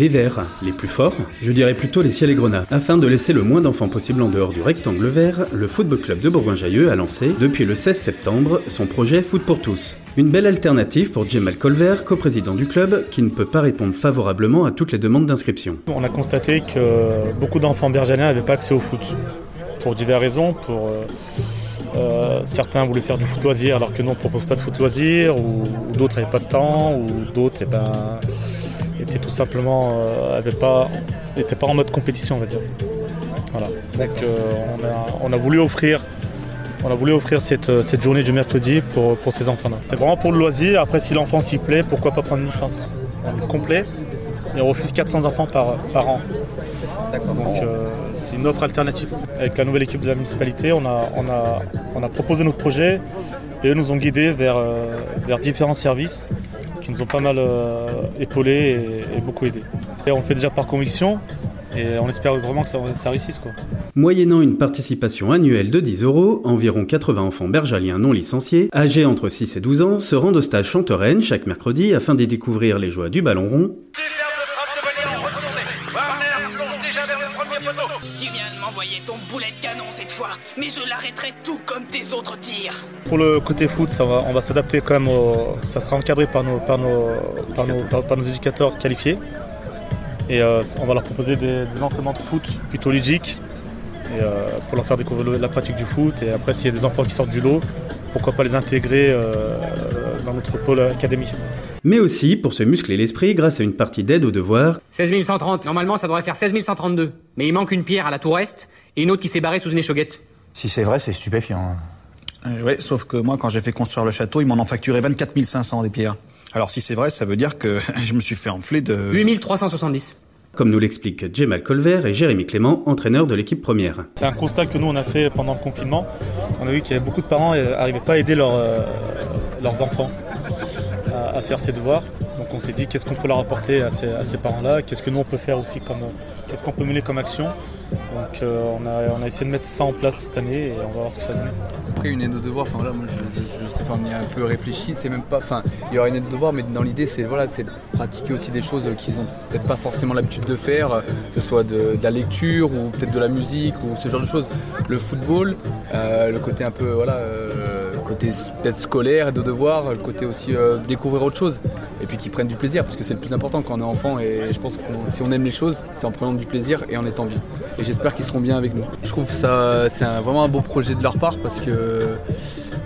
les verts, les plus forts, je dirais plutôt les ciels et grenats. Afin de laisser le moins d'enfants possible en dehors du rectangle vert, le Football Club de Bourgoin-Jallieu a lancé, depuis le 16 septembre, son projet Foot pour tous. Une belle alternative pour Jemal Colvert, coprésident du club, qui ne peut pas répondre favorablement à toutes les demandes d'inscription. On a constaté que beaucoup d'enfants bergaliens n'avaient pas accès au foot, pour diverses raisons, pour... Euh, euh, certains voulaient faire du foot loisir alors que nous on ne propose pas de foot loisir, ou, d'autres n'avaient pas de temps, ou d'autres eh ben, étaient tout simplement euh, pas, pas en mode compétition on va dire. Voilà. Donc euh, on, a, voulu offrir on a voulu offrir cette, cette journée du mercredi pour, pour ces enfants-là. C'est vraiment pour le loisir. Après, si l'enfant s'y plaît, pourquoi pas prendre une licence? On est complet et on refuse 400 enfants par, par an. Donc c'est une offre alternative. Avec la nouvelle équipe de la municipalité, on a, on a, on a proposé notre projet et eux nous ont guidés vers, euh, vers différents services qui nous ont pas mal euh, épaulés et, beaucoup aidés. Et on fait déjà par conviction et on espère vraiment que ça, réussisse. Quoi. Moyennant une participation annuelle de 10 euros, environ 80 enfants bergaliens non licenciés, âgés entre 6 et 12 ans, se rendent au stage Chantereine chaque mercredi afin d'y découvrir les joies du ballon rond. Ton boulet de canon cette fois, mais je l'arrêterai tout comme tes autres tirs. Pour le côté foot, ça va, on va s'adapter quand même, ça sera encadré par nos, par nos, par nos, éducateurs qualifiés. Et euh, on va leur proposer des, entraînements de foot plutôt ludiques et, euh, pour leur faire découvrir la pratique du foot. Et après, s'il y a des enfants qui sortent du lot, pourquoi pas les intégrer euh, dans notre pôle académie mais aussi pour se muscler l'esprit grâce à une partie d'aide aux devoirs. 16 130, normalement ça devrait faire 16 132. Mais il manque une pierre à la tour est et une autre qui s'est barrée sous une échauguette. Si c'est vrai, c'est stupéfiant. Euh, oui, sauf que moi, quand j'ai fait construire le château, ils m'en ont facturé 24 500 des pierres. Alors si c'est vrai, ça veut dire que je me suis fait enfler de... 8 370 comme nous l'expliquent Jemal Colvert et Jérémy Clément, entraîneurs de l'équipe première. C'est un constat que nous on a fait pendant le confinement. On a vu qu'il y avait beaucoup de parents qui n'arrivaient pas à aider euh, leurs enfants à, faire ses devoirs. Donc on s'est dit qu'est-ce qu'on peut leur apporter à ces, parents-là, qu'est-ce que nous on peut faire aussi comme, qu'est-ce qu'on peut mener comme action? Donc euh, on, a, on, a, essayé de mettre ça en place cette année et on va voir ce que ça donne. Après une aide de devoir, enfin voilà, moi je, je, sais, on y a un peu réfléchi, c'est même pas, enfin il y aura une aide de devoir, mais dans l'idée c'est voilà, de pratiquer aussi des choses qu'ils ont peut-être pas forcément l'habitude de faire, que ce soit de, la lecture ou peut-être de la musique ou ce genre de choses. Le football, euh, le côté un peu voilà. Euh, côté peut-être scolaire et de devoir, le côté aussi euh, découvrir autre chose. Et puis qu'ils prennent du plaisir, parce que c'est le plus important quand on est enfant. Et je pense que si on aime les choses, c'est en prenant du plaisir et en étant bien. Et j'espère qu'ils seront bien avec nous. Je trouve ça c'est vraiment un beau projet de leur part parce que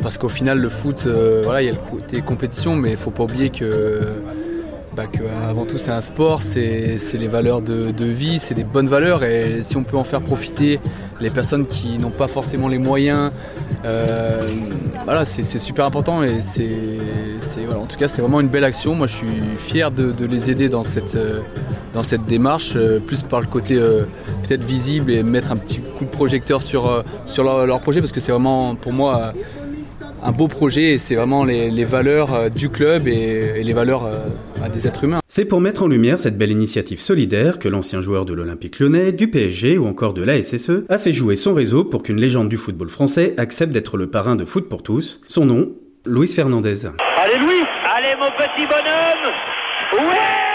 parce qu'au final le foot, euh, voilà, il y a le côté compétition, mais il faut pas oublier que bah, avant tout c'est un sport, c'est les valeurs de, vie, c'est des bonnes valeurs et si on peut en faire profiter les personnes qui n'ont pas forcément les moyens, euh, voilà, c'est super important et c'est voilà, en tout cas c'est vraiment une belle action. Moi je suis fier de, les aider dans cette, euh, dans cette démarche, euh, plus par le côté peut-être visible et mettre un petit coup de projecteur sur, sur leur projet parce que c'est vraiment pour moi un beau projet et c'est vraiment les, valeurs euh, du club et, les valeurs euh, bah, des êtres humains. C'est pour mettre en lumière cette belle initiative solidaire que l'ancien joueur de l'Olympique lyonnais, du PSG ou encore de la SSE a fait jouer son réseau pour qu'une légende du football français accepte d'être le parrain de Foot pour tous. Son nom, Luis Fernandez. Allez Louis Allez mon petit bonhomme. Ouais.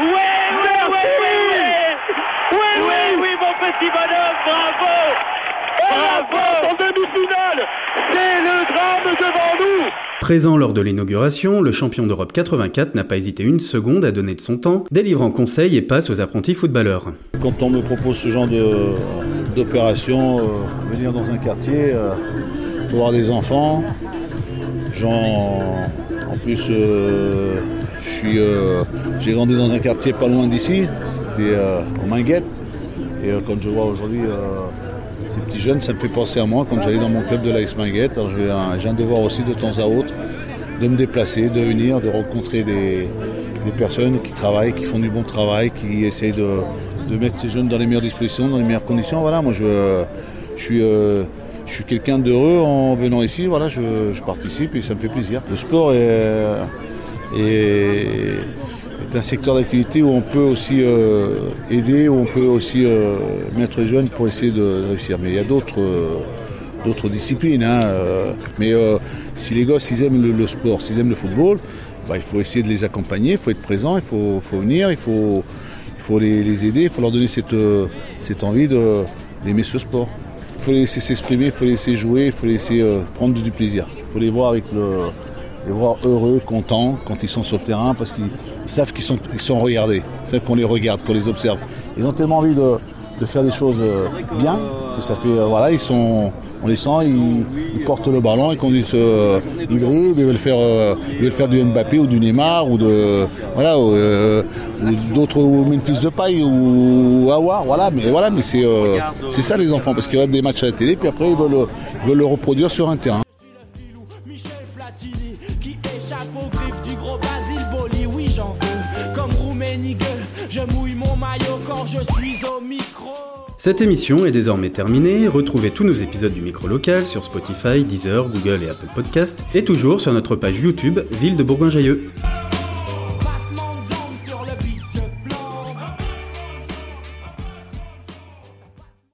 Ouais Ouais Ouais Ouais. Ouais Oui mon petit bonhomme. Bravo. Bravo C'est le drame devant nous Présent lors de l'inauguration, le champion d'Europe 84 n'a pas hésité une seconde à donner de son temps, délivrant conseils et passe aux apprentis footballeurs. Quand on me propose ce genre d'opération, euh, venir dans un quartier euh, voir des enfants, en plus euh, j'ai grandi dans un quartier pas loin d'ici, c'était au Minguette, et quand je vois aujourd'hui ces petits jeunes, ça me fait penser à moi quand j'allais dans mon club de l'Ice Minguette. j'ai un, devoir aussi de temps à autre de me déplacer, de venir, de rencontrer des, personnes qui travaillent, qui font du bon travail, qui essayent de, mettre ces jeunes dans les meilleures dispositions, dans les meilleures conditions. Voilà, moi je, suis, euh, je suis quelqu'un d'heureux en venant ici. Voilà, je, participe et ça me fait plaisir. Le sport est c'est un secteur d'activité où on peut aussi euh, aider, où on peut aussi euh, mettre les jeunes pour essayer de réussir. Mais il y a d'autres euh, disciplines. Hein, mais si les gosses ils aiment le, sport, s'ils aiment le football, bah, il faut essayer de les accompagner, il faut être présent, il faut, faut venir, il faut, il faut les, les aider, il faut leur donner cette, cette envie d'aimer ce sport. Il faut les laisser s'exprimer, il faut les laisser jouer, il faut les laisser prendre du plaisir. Il faut les voir avec le, les voir heureux, contents quand ils sont sur le terrain parce qu'ils ils savent qu'ils sont, ils sont regardés, savent qu'on les regarde, qu'on les observe. Ils ont tellement envie de, de faire des choses euh, bien que ça fait, euh, voilà, ils sont, on les sent, ils, ils portent le ballon, ils conduisent, euh, ils dribblent, ils veulent faire, ils veulent faire du Mbappé ou du Neymar ou de, voilà, d'autres Memphis de paille ou Awar, voilà, mais voilà, mais c'est, c'est ça les enfants parce qu'ils regardent des matchs à la télé puis après ils veulent, ils veulent le reproduire sur un terrain. Du gros Basile Boli. Oui, j'en veux. Comme je mouille mon maillot quand je suis au micro. Cette émission est désormais terminée. Retrouvez tous nos épisodes du micro local sur Spotify, Deezer, Google et Apple Podcasts, et toujours sur notre page YouTube Ville de Bourgoin-Jallieu.